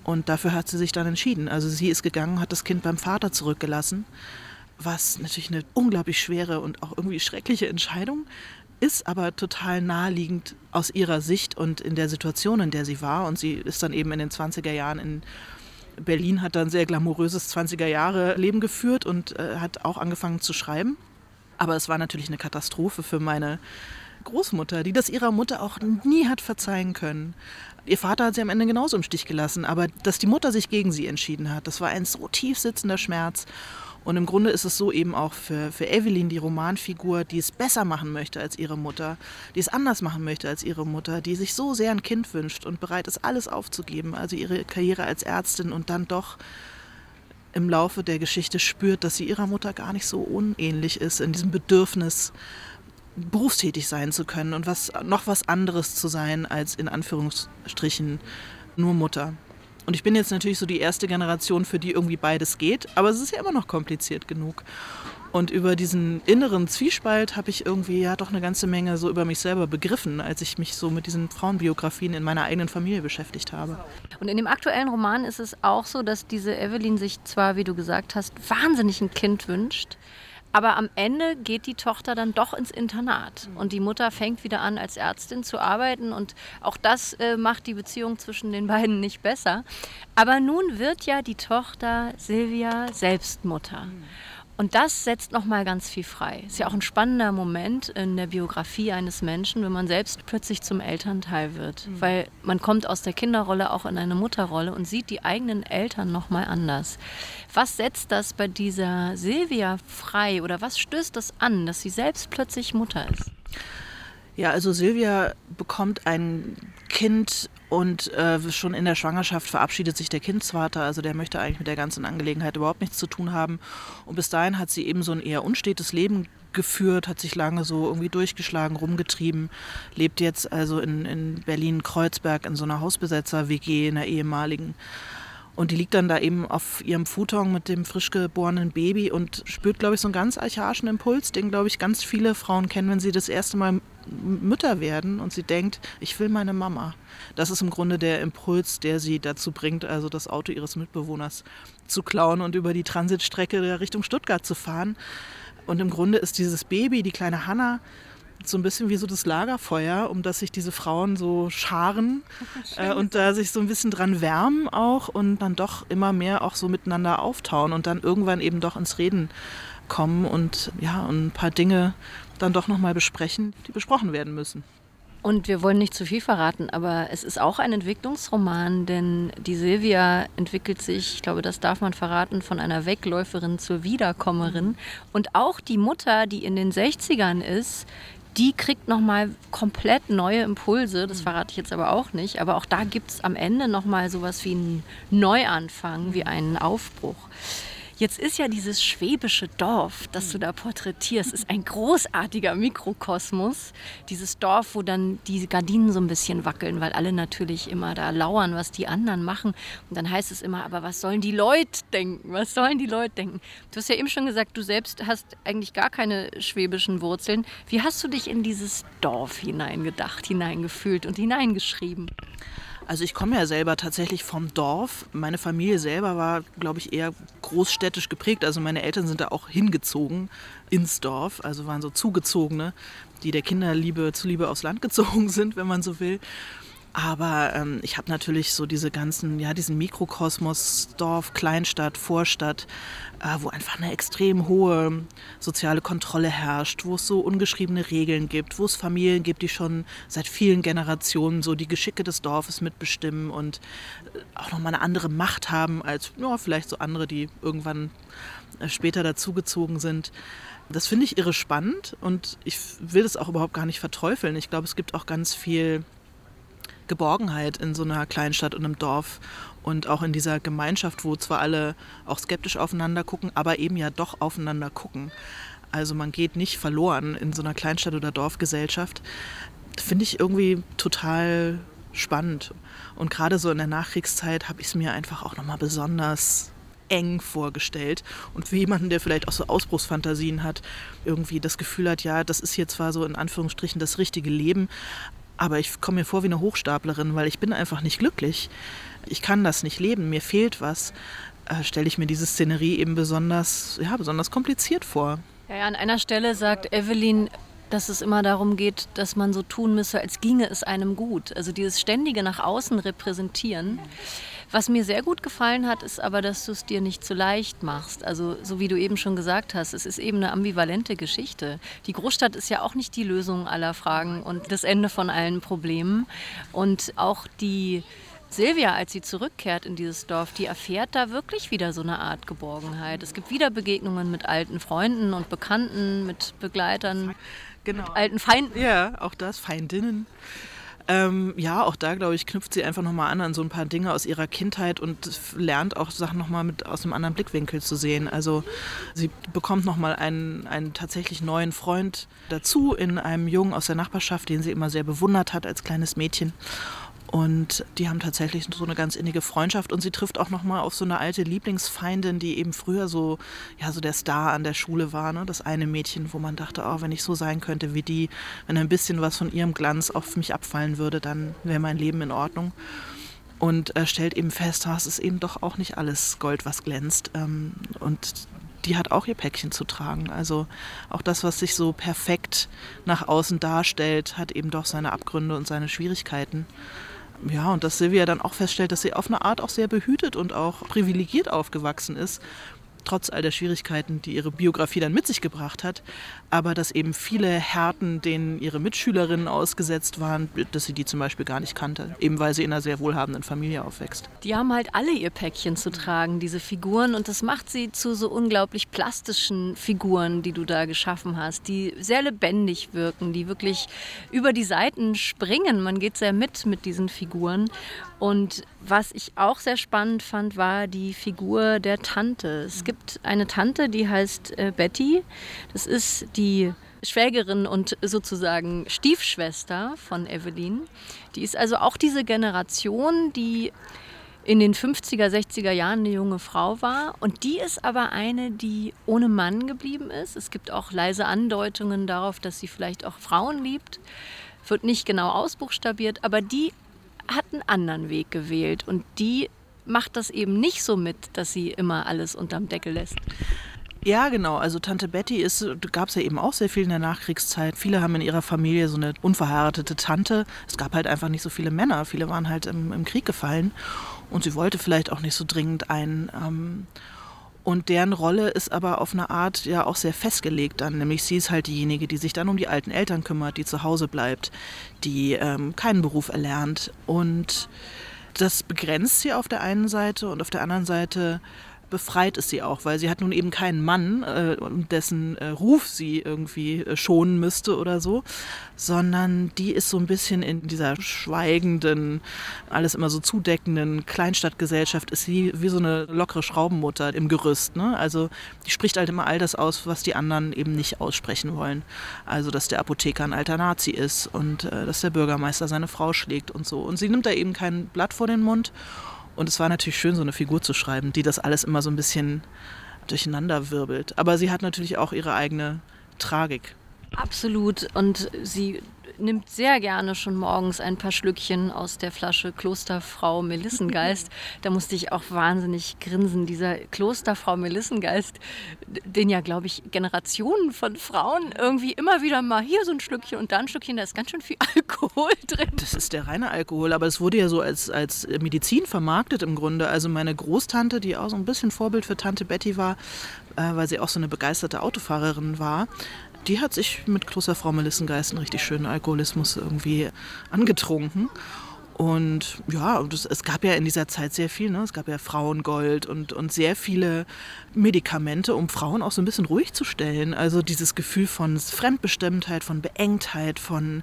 Und dafür hat sie sich dann entschieden. Also sie ist gegangen, hat das Kind beim Vater zurückgelassen, was natürlich eine unglaublich schwere und auch irgendwie schreckliche Entscheidung ist, aber total naheliegend aus ihrer Sicht und in der Situation, in der sie war. Und sie ist dann eben in den 20er Jahren in Berlin, hat dann sehr glamouröses 20er Jahre Leben geführt und äh, hat auch angefangen zu schreiben. Aber es war natürlich eine Katastrophe für meine Großmutter, die das ihrer Mutter auch nie hat verzeihen können. Ihr Vater hat sie am Ende genauso im Stich gelassen, aber dass die Mutter sich gegen sie entschieden hat, das war ein so tief sitzender Schmerz. Und im Grunde ist es so eben auch für, für Evelyn, die Romanfigur, die es besser machen möchte als ihre Mutter, die es anders machen möchte als ihre Mutter, die sich so sehr ein Kind wünscht und bereit ist, alles aufzugeben, also ihre Karriere als Ärztin und dann doch im Laufe der Geschichte spürt, dass sie ihrer Mutter gar nicht so unähnlich ist in diesem Bedürfnis, berufstätig sein zu können und was noch was anderes zu sein als in Anführungsstrichen nur Mutter. Und ich bin jetzt natürlich so die erste Generation, für die irgendwie beides geht, aber es ist ja immer noch kompliziert genug. Und über diesen inneren Zwiespalt habe ich irgendwie ja doch eine ganze Menge so über mich selber begriffen, als ich mich so mit diesen Frauenbiografien in meiner eigenen Familie beschäftigt habe. Und in dem aktuellen Roman ist es auch so, dass diese Evelyn sich zwar, wie du gesagt hast, wahnsinnig ein Kind wünscht, aber am Ende geht die Tochter dann doch ins Internat und die Mutter fängt wieder an, als Ärztin zu arbeiten und auch das äh, macht die Beziehung zwischen den beiden nicht besser. Aber nun wird ja die Tochter Silvia selbst Mutter. Und das setzt nochmal ganz viel frei. Ist ja auch ein spannender Moment in der Biografie eines Menschen, wenn man selbst plötzlich zum Elternteil wird. Mhm. Weil man kommt aus der Kinderrolle auch in eine Mutterrolle und sieht die eigenen Eltern nochmal anders. Was setzt das bei dieser Silvia frei oder was stößt das an, dass sie selbst plötzlich Mutter ist? Ja, also Silvia bekommt ein Kind und äh, schon in der Schwangerschaft verabschiedet sich der Kindsvater, also der möchte eigentlich mit der ganzen Angelegenheit überhaupt nichts zu tun haben. Und bis dahin hat sie eben so ein eher unstetes Leben geführt, hat sich lange so irgendwie durchgeschlagen, rumgetrieben, lebt jetzt also in, in Berlin-Kreuzberg in so einer Hausbesetzer-WG, in einer ehemaligen. Und die liegt dann da eben auf ihrem Futon mit dem frisch geborenen Baby und spürt, glaube ich, so einen ganz archaischen Impuls, den, glaube ich, ganz viele Frauen kennen, wenn sie das erste Mal Mütter werden und sie denkt, ich will meine Mama. Das ist im Grunde der Impuls, der sie dazu bringt, also das Auto ihres Mitbewohners zu klauen und über die Transitstrecke Richtung Stuttgart zu fahren. Und im Grunde ist dieses Baby, die kleine Hanna, so ein bisschen wie so das Lagerfeuer, um das sich diese Frauen so scharen äh, und da sich so ein bisschen dran wärmen auch und dann doch immer mehr auch so miteinander auftauen und dann irgendwann eben doch ins Reden kommen und ja, und ein paar Dinge dann doch nochmal besprechen, die besprochen werden müssen. Und wir wollen nicht zu viel verraten, aber es ist auch ein Entwicklungsroman, denn die Silvia entwickelt sich, ich glaube, das darf man verraten, von einer Wegläuferin zur Wiederkommerin. Und auch die Mutter, die in den 60ern ist, die kriegt nochmal komplett neue Impulse. Das verrate ich jetzt aber auch nicht. Aber auch da gibt es am Ende nochmal sowas wie einen Neuanfang, wie einen Aufbruch. Jetzt ist ja dieses schwäbische Dorf, das du da porträtierst, ist ein großartiger Mikrokosmos. Dieses Dorf, wo dann die Gardinen so ein bisschen wackeln, weil alle natürlich immer da lauern, was die anderen machen. Und dann heißt es immer, aber was sollen die Leute denken? Was sollen die Leute denken? Du hast ja eben schon gesagt, du selbst hast eigentlich gar keine schwäbischen Wurzeln. Wie hast du dich in dieses Dorf hineingedacht, hineingefühlt und hineingeschrieben? Also ich komme ja selber tatsächlich vom Dorf. Meine Familie selber war, glaube ich, eher großstädtisch geprägt. Also meine Eltern sind da auch hingezogen ins Dorf, also waren so zugezogene, die der Kinderliebe zuliebe aufs Land gezogen sind, wenn man so will. Aber ähm, ich habe natürlich so diese ganzen, ja, diesen Mikrokosmos, Dorf, Kleinstadt, Vorstadt, äh, wo einfach eine extrem hohe soziale Kontrolle herrscht, wo es so ungeschriebene Regeln gibt, wo es Familien gibt, die schon seit vielen Generationen so die Geschicke des Dorfes mitbestimmen und äh, auch nochmal eine andere Macht haben als ja, vielleicht so andere, die irgendwann äh, später dazugezogen sind. Das finde ich irre spannend und ich will das auch überhaupt gar nicht verteufeln. Ich glaube, es gibt auch ganz viel Geborgenheit in so einer Kleinstadt und einem Dorf und auch in dieser Gemeinschaft, wo zwar alle auch skeptisch aufeinander gucken, aber eben ja doch aufeinander gucken. Also man geht nicht verloren in so einer Kleinstadt- oder Dorfgesellschaft. Finde ich irgendwie total spannend. Und gerade so in der Nachkriegszeit habe ich es mir einfach auch nochmal besonders eng vorgestellt. Und für jemanden, der vielleicht auch so Ausbruchsfantasien hat, irgendwie das Gefühl hat, ja, das ist hier zwar so in Anführungsstrichen das richtige Leben, aber ich komme mir vor wie eine Hochstaplerin, weil ich bin einfach nicht glücklich. Ich kann das nicht leben, mir fehlt was. Äh, Stelle ich mir diese Szenerie eben besonders, ja, besonders kompliziert vor. Ja, an einer Stelle sagt Evelyn, dass es immer darum geht, dass man so tun müsse, als ginge es einem gut. Also dieses ständige nach außen repräsentieren. Was mir sehr gut gefallen hat, ist aber, dass du es dir nicht zu leicht machst. Also so wie du eben schon gesagt hast, es ist eben eine ambivalente Geschichte. Die Großstadt ist ja auch nicht die Lösung aller Fragen und das Ende von allen Problemen. Und auch die Silvia, als sie zurückkehrt in dieses Dorf, die erfährt da wirklich wieder so eine Art Geborgenheit. Es gibt wieder Begegnungen mit alten Freunden und Bekannten, mit Begleitern, genau. mit alten Feinden. Ja, auch das, Feindinnen. Ähm, ja, auch da, glaube ich, knüpft sie einfach nochmal an an so ein paar Dinge aus ihrer Kindheit und lernt auch Sachen nochmal mit aus einem anderen Blickwinkel zu sehen. Also sie bekommt nochmal einen, einen tatsächlich neuen Freund dazu in einem Jungen aus der Nachbarschaft, den sie immer sehr bewundert hat als kleines Mädchen. Und die haben tatsächlich so eine ganz innige Freundschaft und sie trifft auch nochmal auf so eine alte Lieblingsfeindin, die eben früher so, ja, so der Star an der Schule war. Ne? Das eine Mädchen, wo man dachte, oh, wenn ich so sein könnte wie die, wenn ein bisschen was von ihrem Glanz auf mich abfallen würde, dann wäre mein Leben in Ordnung. Und er stellt eben fest, oh, es ist eben doch auch nicht alles Gold, was glänzt. Ähm, und die hat auch ihr Päckchen zu tragen. Also auch das, was sich so perfekt nach außen darstellt, hat eben doch seine Abgründe und seine Schwierigkeiten. Ja, und dass Silvia dann auch feststellt, dass sie auf eine Art auch sehr behütet und auch privilegiert aufgewachsen ist trotz all der Schwierigkeiten, die ihre Biografie dann mit sich gebracht hat, aber dass eben viele Härten, denen ihre Mitschülerinnen ausgesetzt waren, dass sie die zum Beispiel gar nicht kannte, eben weil sie in einer sehr wohlhabenden Familie aufwächst. Die haben halt alle ihr Päckchen zu tragen, diese Figuren, und das macht sie zu so unglaublich plastischen Figuren, die du da geschaffen hast, die sehr lebendig wirken, die wirklich über die Seiten springen. Man geht sehr mit mit diesen Figuren und was ich auch sehr spannend fand, war die Figur der Tante. Es gibt eine Tante, die heißt äh, Betty. Das ist die Schwägerin und sozusagen Stiefschwester von Evelyn. Die ist also auch diese Generation, die in den 50er, 60er Jahren eine junge Frau war. Und die ist aber eine, die ohne Mann geblieben ist. Es gibt auch leise Andeutungen darauf, dass sie vielleicht auch Frauen liebt. Wird nicht genau ausbuchstabiert, aber die hat einen anderen Weg gewählt. Und die macht das eben nicht so mit, dass sie immer alles unterm Deckel lässt. Ja, genau. Also Tante Betty ist, gab es ja eben auch sehr viel in der Nachkriegszeit. Viele haben in ihrer Familie so eine unverheiratete Tante. Es gab halt einfach nicht so viele Männer. Viele waren halt im, im Krieg gefallen. Und sie wollte vielleicht auch nicht so dringend einen. Ähm, und deren Rolle ist aber auf eine Art ja auch sehr festgelegt dann. Nämlich sie ist halt diejenige, die sich dann um die alten Eltern kümmert, die zu Hause bleibt, die ähm, keinen Beruf erlernt. Und das begrenzt sie auf der einen Seite und auf der anderen Seite befreit es sie auch, weil sie hat nun eben keinen Mann, äh, dessen äh, Ruf sie irgendwie äh, schonen müsste oder so, sondern die ist so ein bisschen in dieser schweigenden, alles immer so zudeckenden Kleinstadtgesellschaft, ist sie wie so eine lockere Schraubenmutter im Gerüst. Ne? Also die spricht halt immer all das aus, was die anderen eben nicht aussprechen wollen. Also dass der Apotheker ein alter Nazi ist und äh, dass der Bürgermeister seine Frau schlägt und so. Und sie nimmt da eben kein Blatt vor den Mund und es war natürlich schön, so eine Figur zu schreiben, die das alles immer so ein bisschen durcheinander wirbelt. Aber sie hat natürlich auch ihre eigene Tragik. Absolut. Und sie nimmt sehr gerne schon morgens ein paar Schlückchen aus der Flasche Klosterfrau Melissengeist. Da musste ich auch wahnsinnig grinsen. Dieser Klosterfrau Melissengeist, den ja, glaube ich, Generationen von Frauen irgendwie immer wieder mal hier so ein Schlückchen und da ein Stückchen, da ist ganz schön viel Alkohol drin. Das ist der reine Alkohol, aber es wurde ja so als, als Medizin vermarktet im Grunde. Also meine Großtante, die auch so ein bisschen Vorbild für Tante Betty war, äh, weil sie auch so eine begeisterte Autofahrerin war, die hat sich mit Klosterfrau Melissengeist einen richtig schönen Alkoholismus irgendwie angetrunken. Und ja, das, es gab ja in dieser Zeit sehr viel. Ne? Es gab ja Frauengold und, und sehr viele Medikamente, um Frauen auch so ein bisschen ruhig zu stellen. Also dieses Gefühl von Fremdbestimmtheit, von Beengtheit, von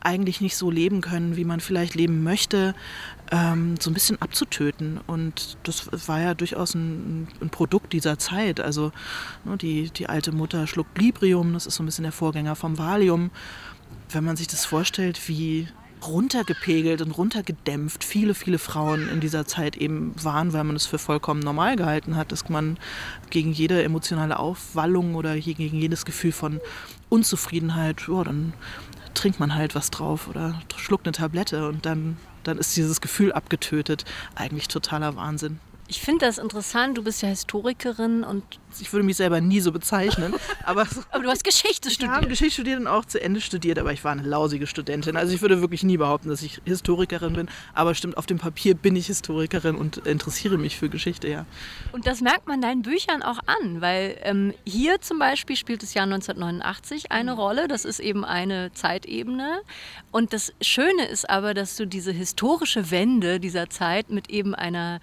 eigentlich nicht so leben können, wie man vielleicht leben möchte, ähm, so ein bisschen abzutöten. Und das war ja durchaus ein, ein Produkt dieser Zeit. Also ne, die, die alte Mutter schluckt Librium, das ist so ein bisschen der Vorgänger vom Valium. Wenn man sich das vorstellt, wie runtergepegelt und runtergedämpft viele, viele Frauen in dieser Zeit eben waren, weil man es für vollkommen normal gehalten hat, dass man gegen jede emotionale Aufwallung oder gegen jedes Gefühl von Unzufriedenheit, ja, dann trinkt man halt was drauf oder schluckt eine Tablette und dann, dann ist dieses Gefühl abgetötet. Eigentlich totaler Wahnsinn. Ich finde das interessant. Du bist ja Historikerin und. Ich würde mich selber nie so bezeichnen. Aber, aber du hast Geschichte studiert. Ich habe Geschichte studiert und auch zu Ende studiert, aber ich war eine lausige Studentin. Also ich würde wirklich nie behaupten, dass ich Historikerin bin. Aber stimmt, auf dem Papier bin ich Historikerin und interessiere mich für Geschichte, ja. Und das merkt man deinen Büchern auch an, weil ähm, hier zum Beispiel spielt das Jahr 1989 eine mhm. Rolle. Das ist eben eine Zeitebene. Und das Schöne ist aber, dass du diese historische Wende dieser Zeit mit eben einer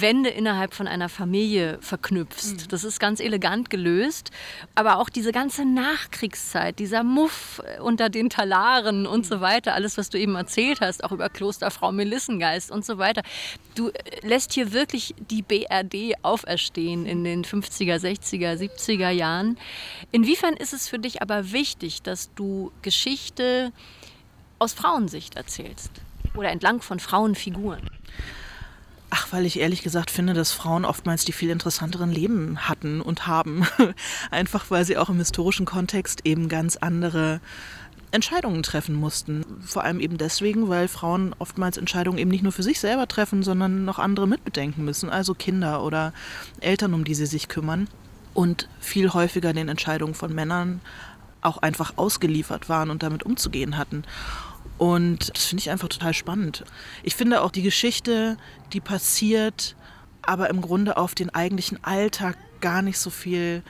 Wände innerhalb von einer Familie verknüpfst. Mhm. Das ist ganz elegant gelöst. Aber auch diese ganze Nachkriegszeit, dieser Muff unter den Talaren und so weiter, alles, was du eben erzählt hast, auch über Klosterfrau Melissengeist und so weiter. Du äh, lässt hier wirklich die BRD auferstehen in den 50er, 60er, 70er Jahren. Inwiefern ist es für dich aber wichtig, dass du Geschichte aus Frauensicht erzählst oder entlang von Frauenfiguren? Ach, weil ich ehrlich gesagt finde, dass Frauen oftmals die viel interessanteren Leben hatten und haben. Einfach weil sie auch im historischen Kontext eben ganz andere Entscheidungen treffen mussten. Vor allem eben deswegen, weil Frauen oftmals Entscheidungen eben nicht nur für sich selber treffen, sondern noch andere mitbedenken müssen, also Kinder oder Eltern, um die sie sich kümmern. Und viel häufiger den Entscheidungen von Männern auch einfach ausgeliefert waren und damit umzugehen hatten. Und das finde ich einfach total spannend. Ich finde auch die Geschichte, die passiert, aber im Grunde auf den eigentlichen Alltag gar nicht so viel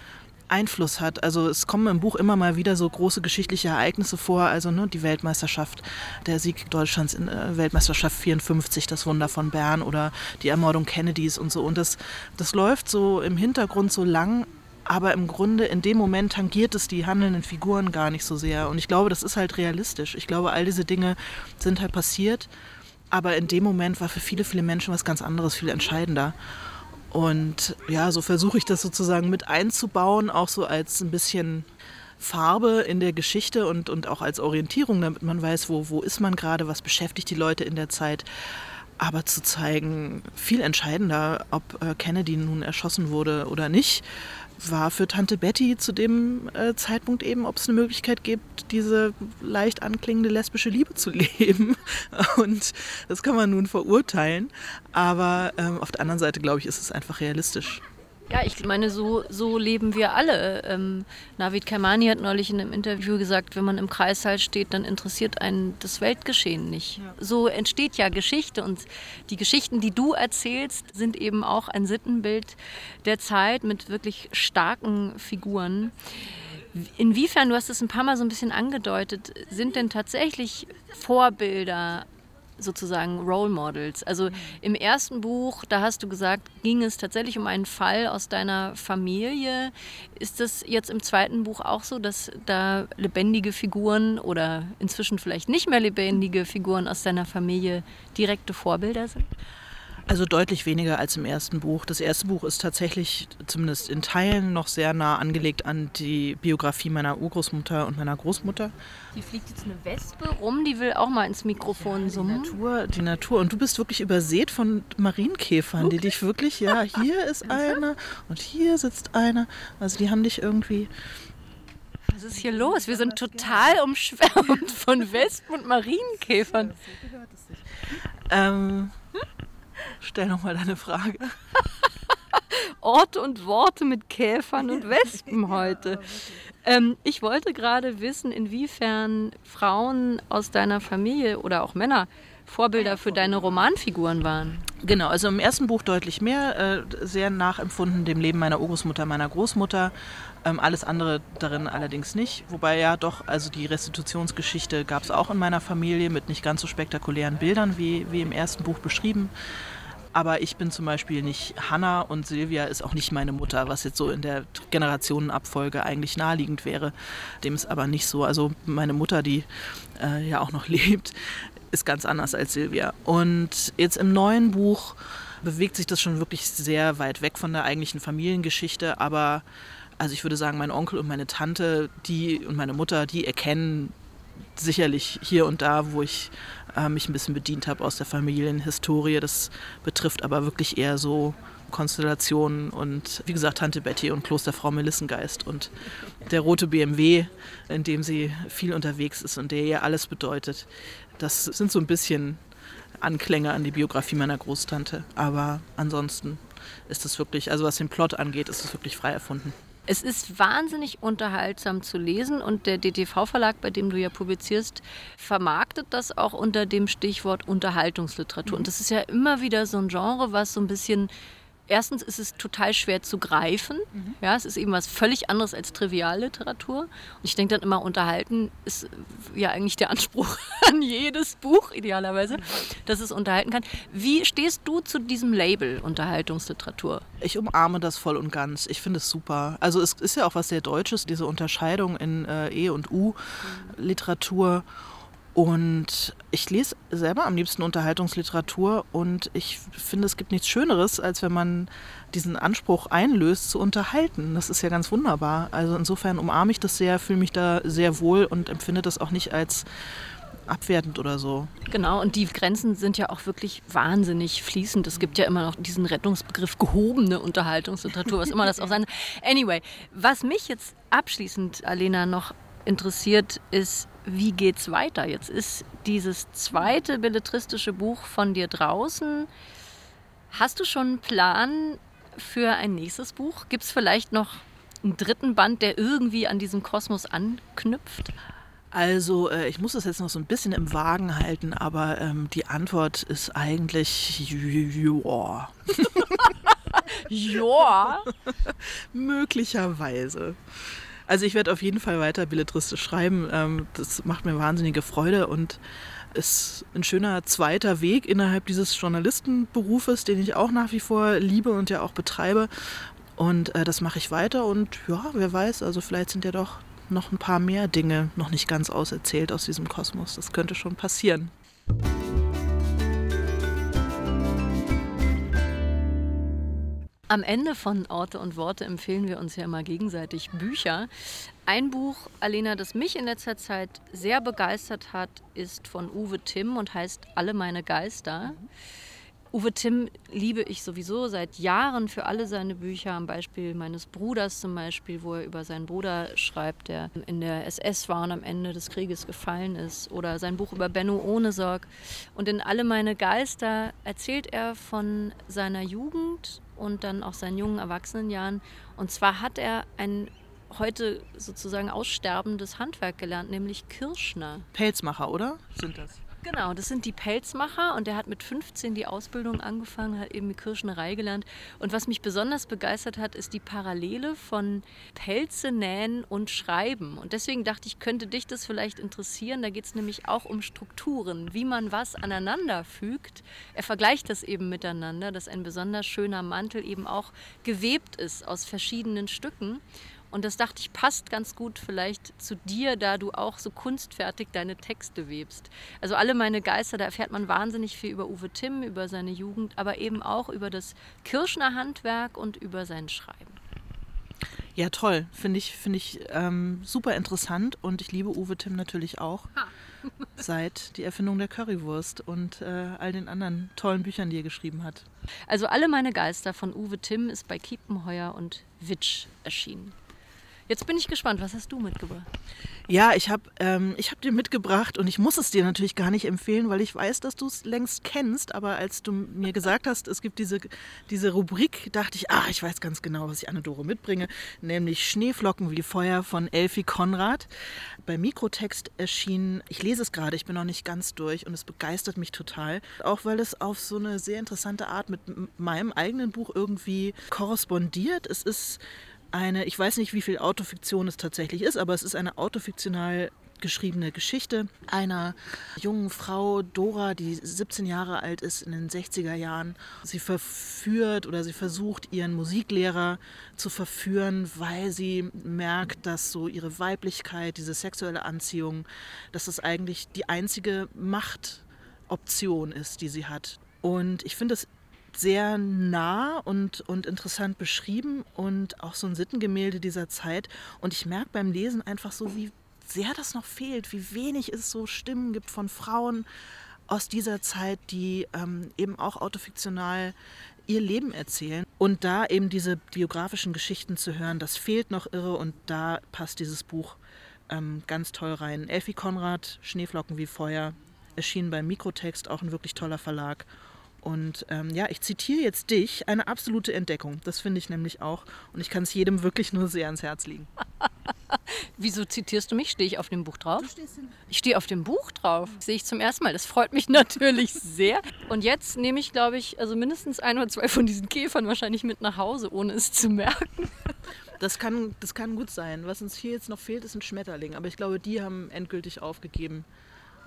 Einfluss hat. Also es kommen im Buch immer mal wieder so große geschichtliche Ereignisse vor, also ne, die Weltmeisterschaft, der Sieg Deutschlands in äh, Weltmeisterschaft 54, das Wunder von Bern oder die Ermordung Kennedys und so. Und das, das läuft so im Hintergrund so lang, aber im Grunde in dem Moment tangiert es die handelnden Figuren gar nicht so sehr. Und ich glaube, das ist halt realistisch. Ich glaube, all diese Dinge sind halt passiert, aber in dem Moment war für viele, viele Menschen was ganz anderes, viel entscheidender. Und ja, so versuche ich das sozusagen mit einzubauen, auch so als ein bisschen Farbe in der Geschichte und, und auch als Orientierung, damit man weiß, wo, wo ist man gerade, was beschäftigt die Leute in der Zeit. Aber zu zeigen, viel entscheidender, ob äh, Kennedy nun erschossen wurde oder nicht, war für Tante Betty zu dem äh, Zeitpunkt eben, ob es eine Möglichkeit gibt, diese leicht anklingende lesbische Liebe zu leben. Und das kann man nun verurteilen. Aber ähm, auf der anderen Seite, glaube ich, ist es einfach realistisch. Ja, ich meine, so, so leben wir alle. Ähm, Navid Kermani hat neulich in einem Interview gesagt, wenn man im Kreissaal steht, dann interessiert einen das Weltgeschehen nicht. Ja. So entsteht ja Geschichte und die Geschichten, die du erzählst, sind eben auch ein Sittenbild der Zeit mit wirklich starken Figuren. Inwiefern, du hast es ein paar Mal so ein bisschen angedeutet, sind denn tatsächlich Vorbilder sozusagen Role Models. Also im ersten Buch, da hast du gesagt, ging es tatsächlich um einen Fall aus deiner Familie. Ist das jetzt im zweiten Buch auch so, dass da lebendige Figuren oder inzwischen vielleicht nicht mehr lebendige Figuren aus deiner Familie direkte Vorbilder sind? Also deutlich weniger als im ersten Buch. Das erste Buch ist tatsächlich zumindest in Teilen noch sehr nah angelegt an die Biografie meiner Urgroßmutter und meiner Großmutter. Die fliegt jetzt eine Wespe rum, die will auch mal ins Mikrofon ja, summen. Die Natur, die Natur. Und du bist wirklich übersät von Marienkäfern, okay. die dich wirklich, ja, hier ist einer und hier sitzt einer. Also die haben dich irgendwie. Was ist hier los? Wir sind total umschwärmt von Wespen und Marienkäfern. Ähm, Stell nochmal deine Frage. Orte und Worte mit Käfern und Wespen heute. Ähm, ich wollte gerade wissen, inwiefern Frauen aus deiner Familie oder auch Männer Vorbilder für deine Romanfiguren waren. Genau, also im ersten Buch deutlich mehr, äh, sehr nachempfunden dem Leben meiner Urgroßmutter, meiner Großmutter. Ähm, alles andere darin allerdings nicht. Wobei ja doch, also die Restitutionsgeschichte gab es auch in meiner Familie mit nicht ganz so spektakulären Bildern wie, wie im ersten Buch beschrieben. Aber ich bin zum Beispiel nicht Hannah und Silvia ist auch nicht meine Mutter, was jetzt so in der Generationenabfolge eigentlich naheliegend wäre. Dem ist aber nicht so. Also meine Mutter, die äh, ja auch noch lebt, ist ganz anders als Silvia. Und jetzt im neuen Buch bewegt sich das schon wirklich sehr weit weg von der eigentlichen Familiengeschichte, aber also ich würde sagen, mein Onkel und meine Tante, die und meine Mutter, die erkennen sicherlich hier und da, wo ich äh, mich ein bisschen bedient habe aus der Familienhistorie. Das betrifft aber wirklich eher so Konstellationen und wie gesagt Tante Betty und Klosterfrau Melissengeist und der rote BMW, in dem sie viel unterwegs ist und der ihr alles bedeutet. Das sind so ein bisschen Anklänge an die Biografie meiner Großtante. Aber ansonsten ist es wirklich, also was den Plot angeht, ist es wirklich frei erfunden. Es ist wahnsinnig unterhaltsam zu lesen und der DTV-Verlag, bei dem du ja publizierst, vermarktet das auch unter dem Stichwort Unterhaltungsliteratur. Mhm. Und das ist ja immer wieder so ein Genre, was so ein bisschen erstens ist es total schwer zu greifen. Mhm. Ja, es ist eben was völlig anderes als Trivialliteratur. Und ich denke dann immer, unterhalten ist ja eigentlich der Anspruch an jedes Buch, idealerweise, mhm. dass es unterhalten kann. Wie stehst du zu diesem Label Unterhaltungsliteratur? Ich umarme das voll und ganz. Ich finde es super. Also es ist ja auch was sehr Deutsches, diese Unterscheidung in äh, E- und U-Literatur. Mhm. Und ich lese selber am liebsten Unterhaltungsliteratur und ich finde, es gibt nichts Schöneres, als wenn man diesen Anspruch einlöst, zu unterhalten. Das ist ja ganz wunderbar. Also insofern umarme ich das sehr, fühle mich da sehr wohl und empfinde das auch nicht als abwertend oder so. Genau, und die Grenzen sind ja auch wirklich wahnsinnig fließend. Es gibt ja immer noch diesen Rettungsbegriff gehobene Unterhaltungsliteratur, was immer das auch sein. Anyway, was mich jetzt abschließend, Alena, noch interessiert, ist, wie geht's weiter? Jetzt ist dieses zweite belletristische Buch von dir draußen. Hast du schon einen Plan für ein nächstes Buch? Gibt es vielleicht noch einen dritten Band, der irgendwie an diesen Kosmos anknüpft? Also, äh, ich muss das jetzt noch so ein bisschen im Wagen halten, aber ähm, die Antwort ist eigentlich ja. ja. Möglicherweise. Also ich werde auf jeden Fall weiter Belletristisch schreiben. Ähm, das macht mir wahnsinnige Freude und ist ein schöner zweiter Weg innerhalb dieses Journalistenberufes, den ich auch nach wie vor liebe und ja auch betreibe. Und äh, das mache ich weiter und ja, wer weiß, also vielleicht sind ja doch noch ein paar mehr Dinge noch nicht ganz auserzählt aus diesem Kosmos. Das könnte schon passieren. Am Ende von Orte und Worte empfehlen wir uns ja immer gegenseitig Bücher. Ein Buch, Alena, das mich in letzter Zeit sehr begeistert hat, ist von Uwe Timm und heißt Alle meine Geister. Mhm. Uwe Timm liebe ich sowieso seit Jahren für alle seine Bücher, am Beispiel meines Bruders zum Beispiel, wo er über seinen Bruder schreibt, der in der SS war und am Ende des Krieges gefallen ist, oder sein Buch über Benno Ohnesorg. Und in Alle meine Geister erzählt er von seiner Jugend und dann auch seinen jungen Erwachsenenjahren. Und zwar hat er ein heute sozusagen aussterbendes Handwerk gelernt, nämlich Kirschner. Pelzmacher, oder? Sind das? Genau, das sind die Pelzmacher und der hat mit 15 die Ausbildung angefangen, hat eben die Kirschnerei gelernt. Und was mich besonders begeistert hat, ist die Parallele von Pelze nähen und Schreiben. Und deswegen dachte ich, könnte dich das vielleicht interessieren. Da geht es nämlich auch um Strukturen, wie man was aneinander fügt. Er vergleicht das eben miteinander, dass ein besonders schöner Mantel eben auch gewebt ist aus verschiedenen Stücken. Und das dachte ich, passt ganz gut vielleicht zu dir, da du auch so kunstfertig deine Texte webst. Also alle meine Geister, da erfährt man wahnsinnig viel über Uwe Timm, über seine Jugend, aber eben auch über das Kirschner Handwerk und über sein Schreiben. Ja, toll. Finde ich, find ich ähm, super interessant und ich liebe Uwe Timm natürlich auch. seit die Erfindung der Currywurst und äh, all den anderen tollen Büchern, die er geschrieben hat. Also alle meine Geister von Uwe Timm ist bei Kiepenheuer und Witsch erschienen. Jetzt bin ich gespannt, was hast du mitgebracht? Ja, ich habe ähm, hab dir mitgebracht und ich muss es dir natürlich gar nicht empfehlen, weil ich weiß, dass du es längst kennst. Aber als du mir gesagt hast, es gibt diese, diese Rubrik, dachte ich, ah, ich weiß ganz genau, was ich Anne-Dore mitbringe, nämlich Schneeflocken wie Feuer von Elfie Konrad. Bei Mikrotext erschienen, ich lese es gerade, ich bin noch nicht ganz durch und es begeistert mich total. Auch weil es auf so eine sehr interessante Art mit meinem eigenen Buch irgendwie korrespondiert. Es ist eine, ich weiß nicht, wie viel Autofiktion es tatsächlich ist, aber es ist eine autofiktional geschriebene Geschichte einer jungen Frau, Dora, die 17 Jahre alt ist in den 60er Jahren. Sie verführt oder sie versucht, ihren Musiklehrer zu verführen, weil sie merkt, dass so ihre Weiblichkeit, diese sexuelle Anziehung, dass das eigentlich die einzige Machtoption ist, die sie hat. Und ich finde es sehr nah und, und interessant beschrieben und auch so ein Sittengemälde dieser Zeit. Und ich merke beim Lesen einfach so, wie sehr das noch fehlt, wie wenig es so Stimmen gibt von Frauen aus dieser Zeit, die ähm, eben auch autofiktional ihr Leben erzählen. Und da eben diese biografischen Geschichten zu hören, das fehlt noch irre und da passt dieses Buch ähm, ganz toll rein. Elfie Konrad, Schneeflocken wie Feuer, erschien beim Mikrotext, auch ein wirklich toller Verlag. Und ähm, ja, ich zitiere jetzt dich, eine absolute Entdeckung. Das finde ich nämlich auch. Und ich kann es jedem wirklich nur sehr ans Herz legen. Wieso zitierst du mich? Stehe ich auf dem Buch drauf? Ich stehe auf dem Buch drauf. Das sehe ich zum ersten Mal. Das freut mich natürlich sehr. Und jetzt nehme ich, glaube ich, also mindestens ein oder zwei von diesen Käfern wahrscheinlich mit nach Hause, ohne es zu merken. Das kann, das kann gut sein. Was uns hier jetzt noch fehlt, ist ein Schmetterling. Aber ich glaube, die haben endgültig aufgegeben.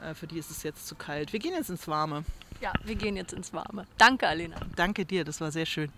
Äh, für die ist es jetzt zu kalt. Wir gehen jetzt ins Warme. Ja, wir gehen jetzt ins Warme. Danke, Alena. Danke dir, das war sehr schön.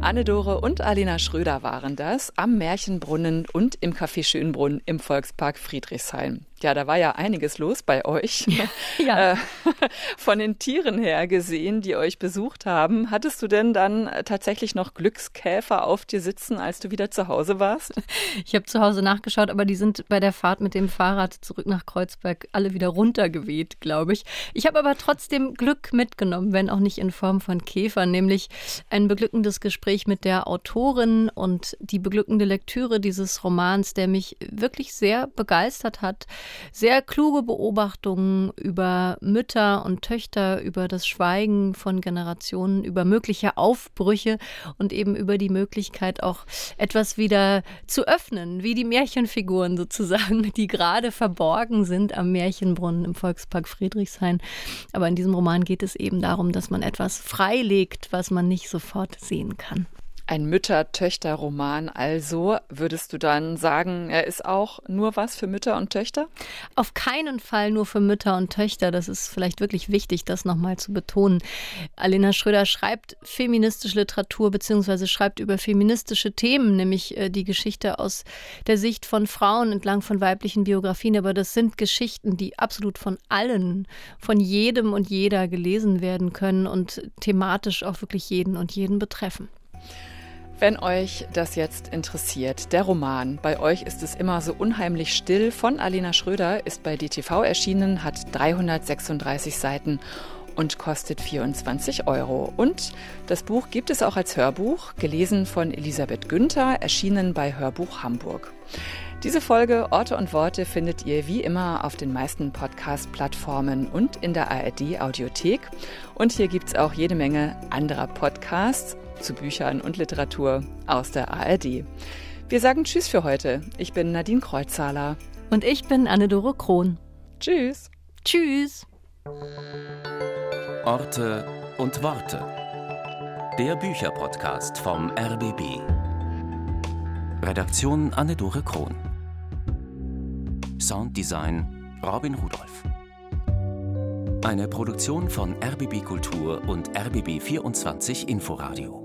Anne-Dore und Alena Schröder waren das am Märchenbrunnen und im Café Schönbrunn im Volkspark Friedrichshain. Ja, da war ja einiges los bei euch. Ja. Äh, von den Tieren her gesehen, die euch besucht haben. Hattest du denn dann tatsächlich noch Glückskäfer auf dir sitzen, als du wieder zu Hause warst? Ich habe zu Hause nachgeschaut, aber die sind bei der Fahrt mit dem Fahrrad zurück nach Kreuzberg alle wieder runtergeweht, glaube ich. Ich habe aber trotzdem Glück mitgenommen, wenn auch nicht in Form von Käfern, nämlich ein beglückendes Gespräch mit der Autorin und die beglückende Lektüre dieses Romans, der mich wirklich sehr begeistert hat sehr kluge Beobachtungen über Mütter und Töchter, über das Schweigen von Generationen, über mögliche Aufbrüche und eben über die Möglichkeit auch etwas wieder zu öffnen, wie die Märchenfiguren sozusagen, die gerade verborgen sind am Märchenbrunnen im Volkspark Friedrichshain. Aber in diesem Roman geht es eben darum, dass man etwas freilegt, was man nicht sofort sehen kann. Ein Mütter-Töchter-Roman also. Würdest du dann sagen, er ist auch nur was für Mütter und Töchter? Auf keinen Fall nur für Mütter und Töchter. Das ist vielleicht wirklich wichtig, das nochmal zu betonen. Alena Schröder schreibt feministische Literatur bzw. schreibt über feministische Themen, nämlich äh, die Geschichte aus der Sicht von Frauen entlang von weiblichen Biografien. Aber das sind Geschichten, die absolut von allen, von jedem und jeder gelesen werden können und thematisch auch wirklich jeden und jeden betreffen. Wenn euch das jetzt interessiert, der Roman Bei euch ist es immer so unheimlich still von Alena Schröder ist bei DTV erschienen, hat 336 Seiten und kostet 24 Euro. Und das Buch gibt es auch als Hörbuch, gelesen von Elisabeth Günther, erschienen bei Hörbuch Hamburg. Diese Folge Orte und Worte findet ihr wie immer auf den meisten Podcast-Plattformen und in der ARD Audiothek. Und hier gibt es auch jede Menge anderer Podcasts zu Büchern und Literatur aus der ARD. Wir sagen Tschüss für heute. Ich bin Nadine Kreuzzahler. Und ich bin Anne-Dore Krohn. Tschüss. Tschüss. Orte und Worte. Der Bücherpodcast vom RBB. Redaktion Anne-Dore Krohn. Sounddesign Robin Rudolph. Eine Produktion von RBB Kultur und RBB 24 Inforadio.